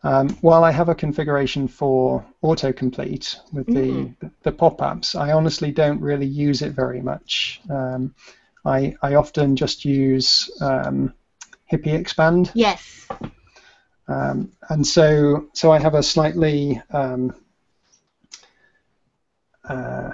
Um, while I have a configuration for autocomplete with the, the pop-ups, I honestly don't really use it very much. Um, I, I often just use um, Hippie Expand. Yes. Um, and so, so I have a slightly um, uh,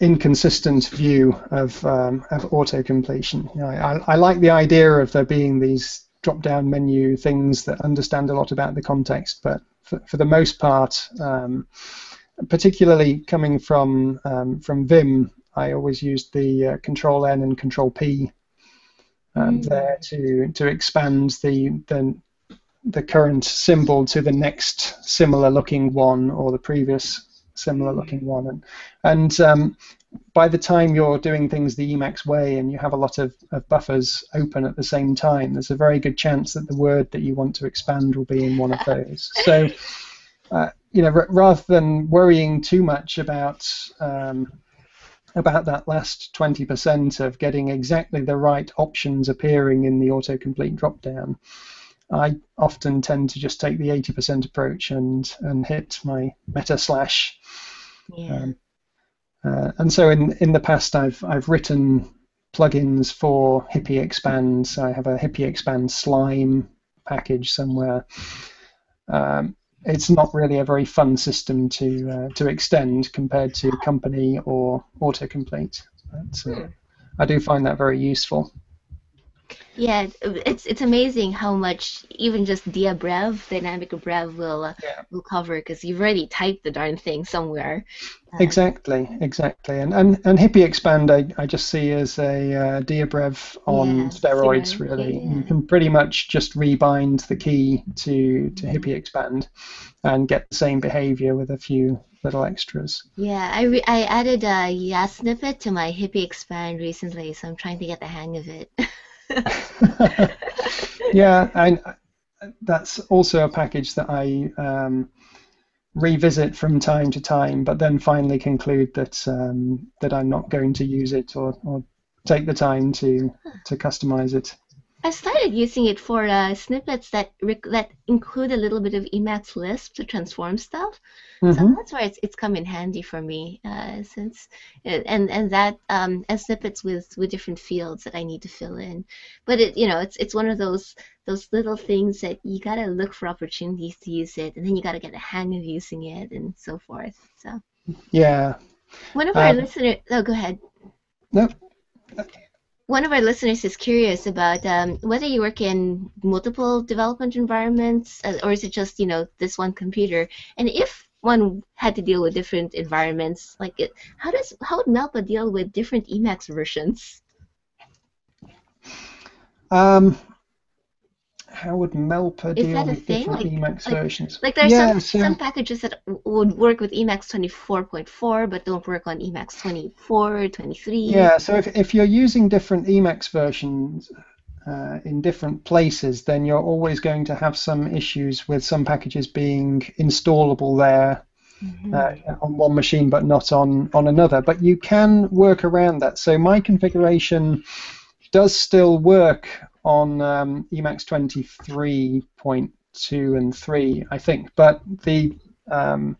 inconsistent view of um, of autocompletion. You know, I, I like the idea of there being these drop-down menu things that understand a lot about the context, but for, for the most part, um, particularly coming from um, from Vim, I always used the uh, Control N and Control P um, Mm. there to to expand the the the current symbol to the next similar looking one or the previous similar looking one. And and um, by the time you're doing things the Emacs way and you have a lot of, of buffers open at the same time there's a very good chance that the word that you want to expand will be in one of those. So uh, you know r- rather than worrying too much about um, about that last 20% of getting exactly the right options appearing in the autocomplete dropdown, I often tend to just take the 80% approach and, and hit my meta slash. Yeah. Um, uh, and so in, in the past, I've, I've written plugins for Hippie Expand. So I have a Hippie Expand slime package somewhere. Um, it's not really a very fun system to uh, to extend compared to company or autocomplete. But, uh, I do find that very useful. Yeah, it's it's amazing how much even just dabbrev, dynamic brev will uh, Yeah. will cover because you've already typed the darn thing somewhere. Uh, Exactly, exactly. And and, and Hippie Expand I, I just see as a uh, Dabbrev on Yeah, steroids steroid, really. yeah. You can pretty much just rebind the key to, to Hippie Expand and get the same behavior with a few little extras. Yeah, I re I added a YASnippet to my Hippie Expand recently, so I'm trying to get the hang of it. yeah, and that's also a package that I um, revisit from time to time, but then finally conclude that um, that I'm not going to use it or, or take the time to to customize it. I started using it for uh, snippets that rec that include a little bit of Emacs Lisp to transform stuff. So Mhm. that's where it's, it's come in handy for me uh, since and and that um, and snippets with with different fields that I need to fill in. But it you know it's it's one of those those little things that you gotta look for opportunities to use it, and then you gotta get a hang of using it and so forth. So Yeah. one of our Um, listeners, oh go ahead. No. One of our listeners is curious about um, whether you work in multiple development environments, uh, or is it just you know this one computer? And if one had to deal with different environments, like it, how does how would Melpa deal with different Emacs versions? Um, how would Melpa Is deal with thing? different Like- Emacs like- versions? Like there are yeah, some so- some packages that would work with Emacs 24.4 but don't work on Emacs 24, 23. Yeah, so if, if you're using different Emacs versions uh, in different places, then you're always going to have some issues with some packages being installable there Mhm. uh, on one machine but not on, on another. But you can work around that. So my configuration does still work on um, Emacs 23.2 and 3, I think, but the um,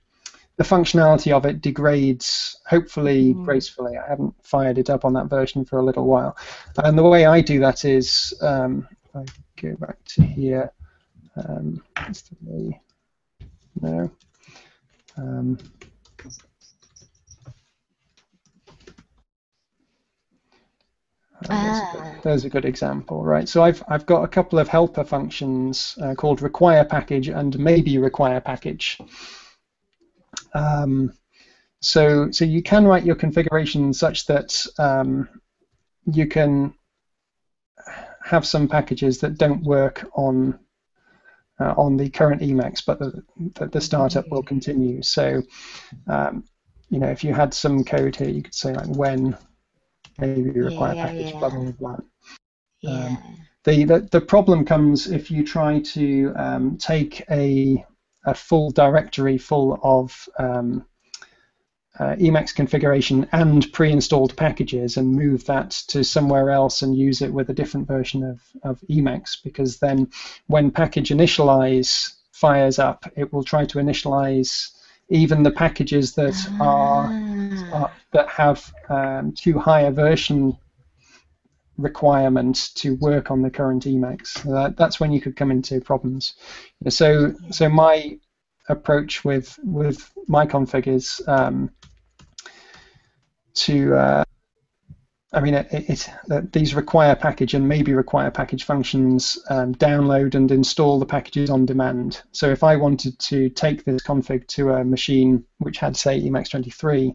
the functionality of it degrades hopefully Mm. gracefully. I haven't fired it up on that version for a little while. And the way I do that is um, if I go back to here. Um, is the way- no. Um, uh, there's, a Ah. there's a good example, right? So I've I've got a couple of helper functions uh, called require package and maybe require package. Um, so so you can write your configuration such that um, you can have some packages that don't work on uh, on the current Emacs, but the, the, the startup will continue. So, um, you know, if you had some code here, you could say like when maybe you require Yeah, package, yeah. blah blah blah. yeah. The, the the problem comes if you try to um, take a a full directory full of um, uh, Emacs configuration and pre-installed packages and move that to somewhere else and use it with a different version of, of Emacs because then when package initialize fires up, it will try to initialize even the packages that are Ah. uh, that have um, too high a version requirement to work on the current Emacs. So that, that's when you could come into problems. So so my approach with with my config is um, to uh, I mean it, it, it, these require package and maybe require package functions um, download and install the packages on demand. So if I wanted to take this config to a machine which had say Emacs 23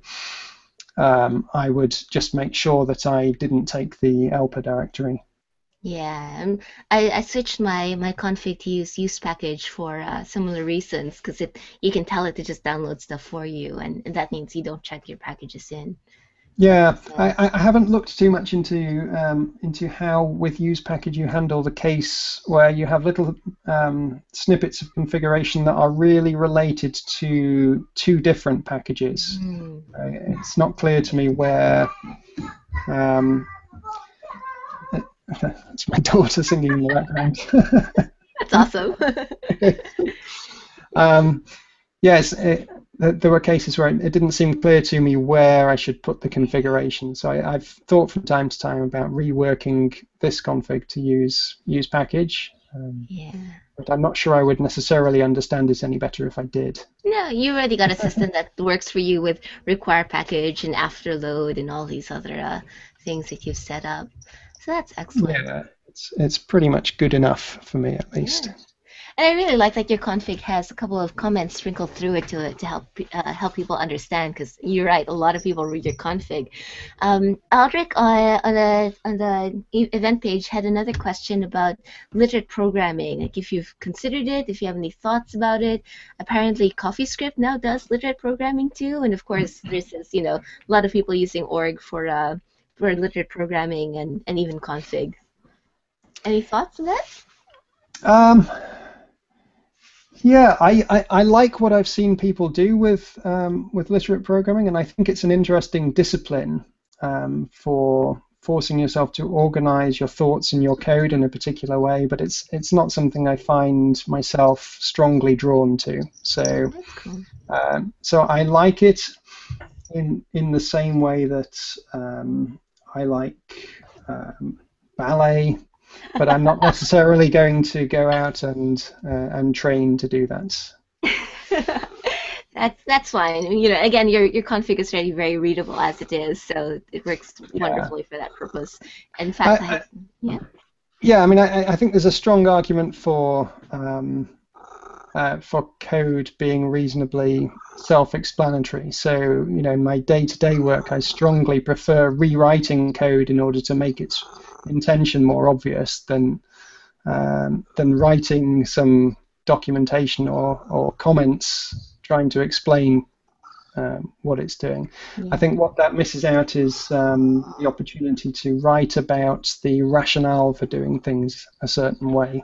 um, I would just make sure that I didn't take the ELPA directory. Yeah, I, I switched my, my config to use use package for uh, similar reasons because it you can tell it to just download stuff for you, and that means you don't check your packages in. Yeah, I, I haven't looked too much into um, into how with use package you handle the case where you have little um, snippets of configuration that are really related to two different packages. Mm. Uh, it's not clear to me where. Um, that's my daughter singing in the background. That's awesome. um, yes, it, there were cases where it, didn't seem clear to me where I should put the configuration. So I, I've thought from time to time about reworking this config to use use package, um, yeah. but I'm not sure I would necessarily understand it any better if I did. No, you already got a system that works for you with require package and afterload and all these other uh, things that you've set up. So that's excellent. Yeah, it's it's pretty much good enough for me at least. Yeah. And I really like that your config has a couple of comments sprinkled through it to to help uh, help people understand. Because you're right, a lot of people read your config. Um, Aldrich uh, on the on the event page had another question about literate programming. Like if you've considered it, if you have any thoughts about it. Apparently, CoffeeScript now does literate programming too, and of course, there's this, you know a lot of people using org for uh, for literate programming and, and even config. Any thoughts on that? Um, yeah, I, I, I, like what I've seen people do with um, with literate programming, and I think it's an interesting discipline um, for forcing yourself to organize your thoughts and your code in a particular way. But it's it's not something I find myself strongly drawn to. So cool. um, so I like it in in the same way that um, I like um, ballet but I'm not necessarily going to go out and uh, and train to do that. that's that's fine. You know, again, your your config is already very readable as it is, so it works yeah. wonderfully for that purpose. In fact, I, I, yeah. Yeah, I mean, I, I think there's a strong argument for um, uh, for code being reasonably self-explanatory. So, you know, my day-to-day work, I strongly prefer rewriting code in order to make it intention more obvious than um, than writing some documentation or, or comments trying to explain um, what it's doing. Yeah. I think what that misses out is um, the opportunity to write about the rationale for doing things a certain way.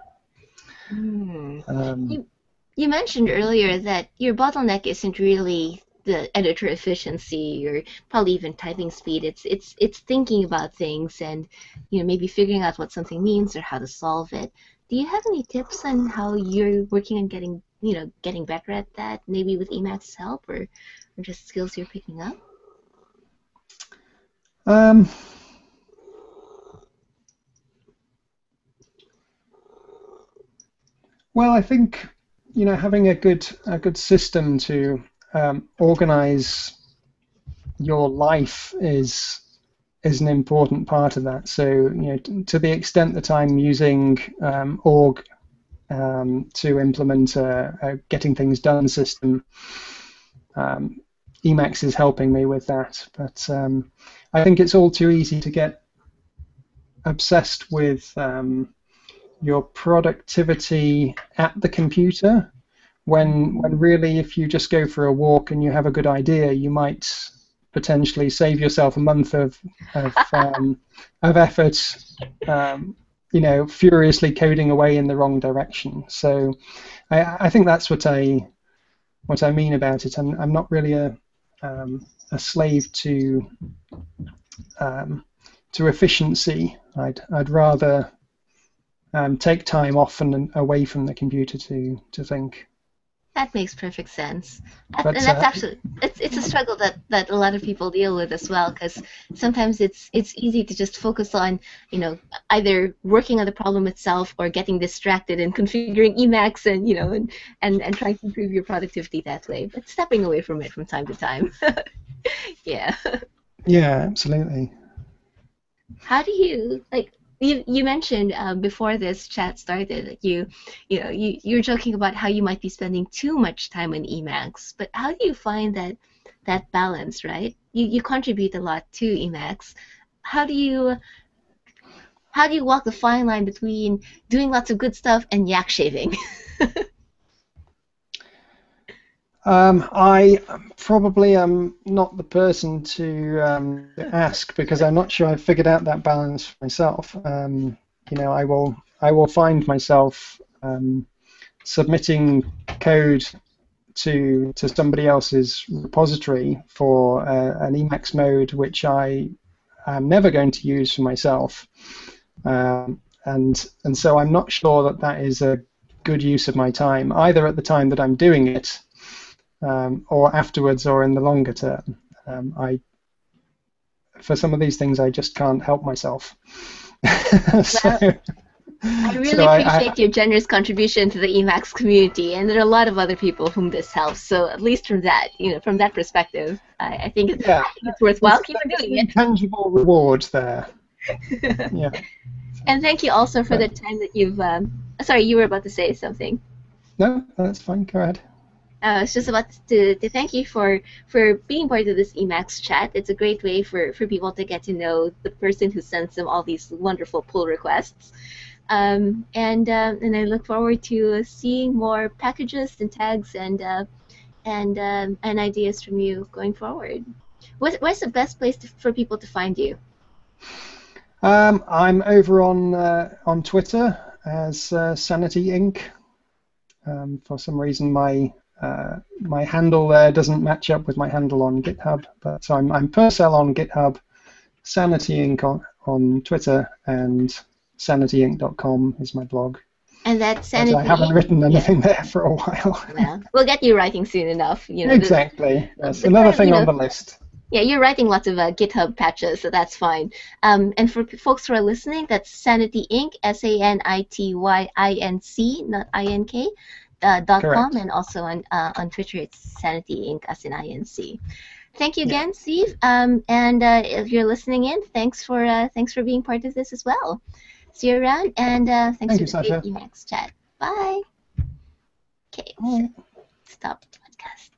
Mm. You, you mentioned earlier that your bottleneck isn't really the editor efficiency or probably even typing speed. It's it's it's thinking about things and you know maybe figuring out what something means or how to solve it. Do you have any tips on how you're working on getting you know getting better at that? Maybe with Emacs help or or just skills you're picking up. Um. Well, I think you know having a good a good system to um, organize your life is is an important part of that. So you know, t- to the extent that I'm using um, org um, to implement a, a, getting things done system, um, Emacs is helping me with that. But um, I think it's all too easy to get obsessed with um, your productivity at the computer when when really if you just go for a walk and you have a good idea, you might potentially save yourself a month of of, um, of effort, um, you know, furiously coding away in the wrong direction. So I, I think that's what I what I mean about it. I'm I'm not really a um, a slave to um, to efficiency. I'd I'd rather um, take time off and away from the computer to to think. That makes perfect sense. That, and that's uh, actually it's, it's a struggle that, that a lot of people deal with as well because sometimes it's it's easy to just focus on you know either working on the problem itself or getting distracted and configuring Emacs and you know and, and, and trying to improve your productivity that way. But stepping away from it from time to time. yeah. Yeah, absolutely. How do you like you, you mentioned um, before this chat started that you you know you you're joking about how you might be spending too much time on Emacs, but how do you find that that balance, right? You you contribute a lot to Emacs. How do you how do you walk the fine line between doing lots of good stuff and yak shaving? Um, I probably am not the person to um, ask because I'm not sure I've figured out that balance myself. Um, you know, I will I will find myself um, submitting code to to somebody else's repository for uh, an Emacs mode which I am never going to use for myself, um, and and so I'm not sure that that is a good use of my time either at the time that I'm doing it um, or afterwards or in the longer term. Um, I, for some of these things, I just can't help myself. so, well, I really so appreciate I, I, your generous contribution to the Emacs community, and there are a lot of other people whom this helps. So at least from that, you know, from that perspective, I, I think, it's, yeah. It's worthwhile. Keep doing it. Tangible reward there. yeah. And thank you also for the time that you've. Um, sorry, you were about to say something. No, that's fine. Go ahead. Uh, I was just about to, to thank you for, for being part of this Emacs chat. It's a great way for, for people to get to know the person who sends them all these wonderful pull requests. Um, and uh, and I look forward to seeing more packages and tags and uh, and um, and ideas from you going forward. What, what's the best place to, for people to find you? Um, I'm over on uh, on Twitter as uh, Sanity Inc. Um, for some reason, my uh, my handle there doesn't match up with my handle on GitHub, but so I'm I'm Purcell on GitHub, Sanity Inc. on, on Twitter, and sanityinc.com is my blog. And that's Sanity. I haven't written anything yeah. there for a while. well, we'll get you writing soon enough. You know. Exactly. That's another thing you know, on the list. Yeah, you're writing lots of uh, GitHub patches, so that's fine. Um, and for folks who are listening, that's Sanity Inc. S A N I T Y I N C, not I N K. Uh, dot com and also on uh, on Twitter it's Sanity Inc. as in INC. Thank you again, yeah. Steve. Um, and uh, if you're listening in, thanks for uh, thanks for being part of this as well. See you around, and uh, thanks Thank for you, the next chat. Bye. Okay, Stop podcast.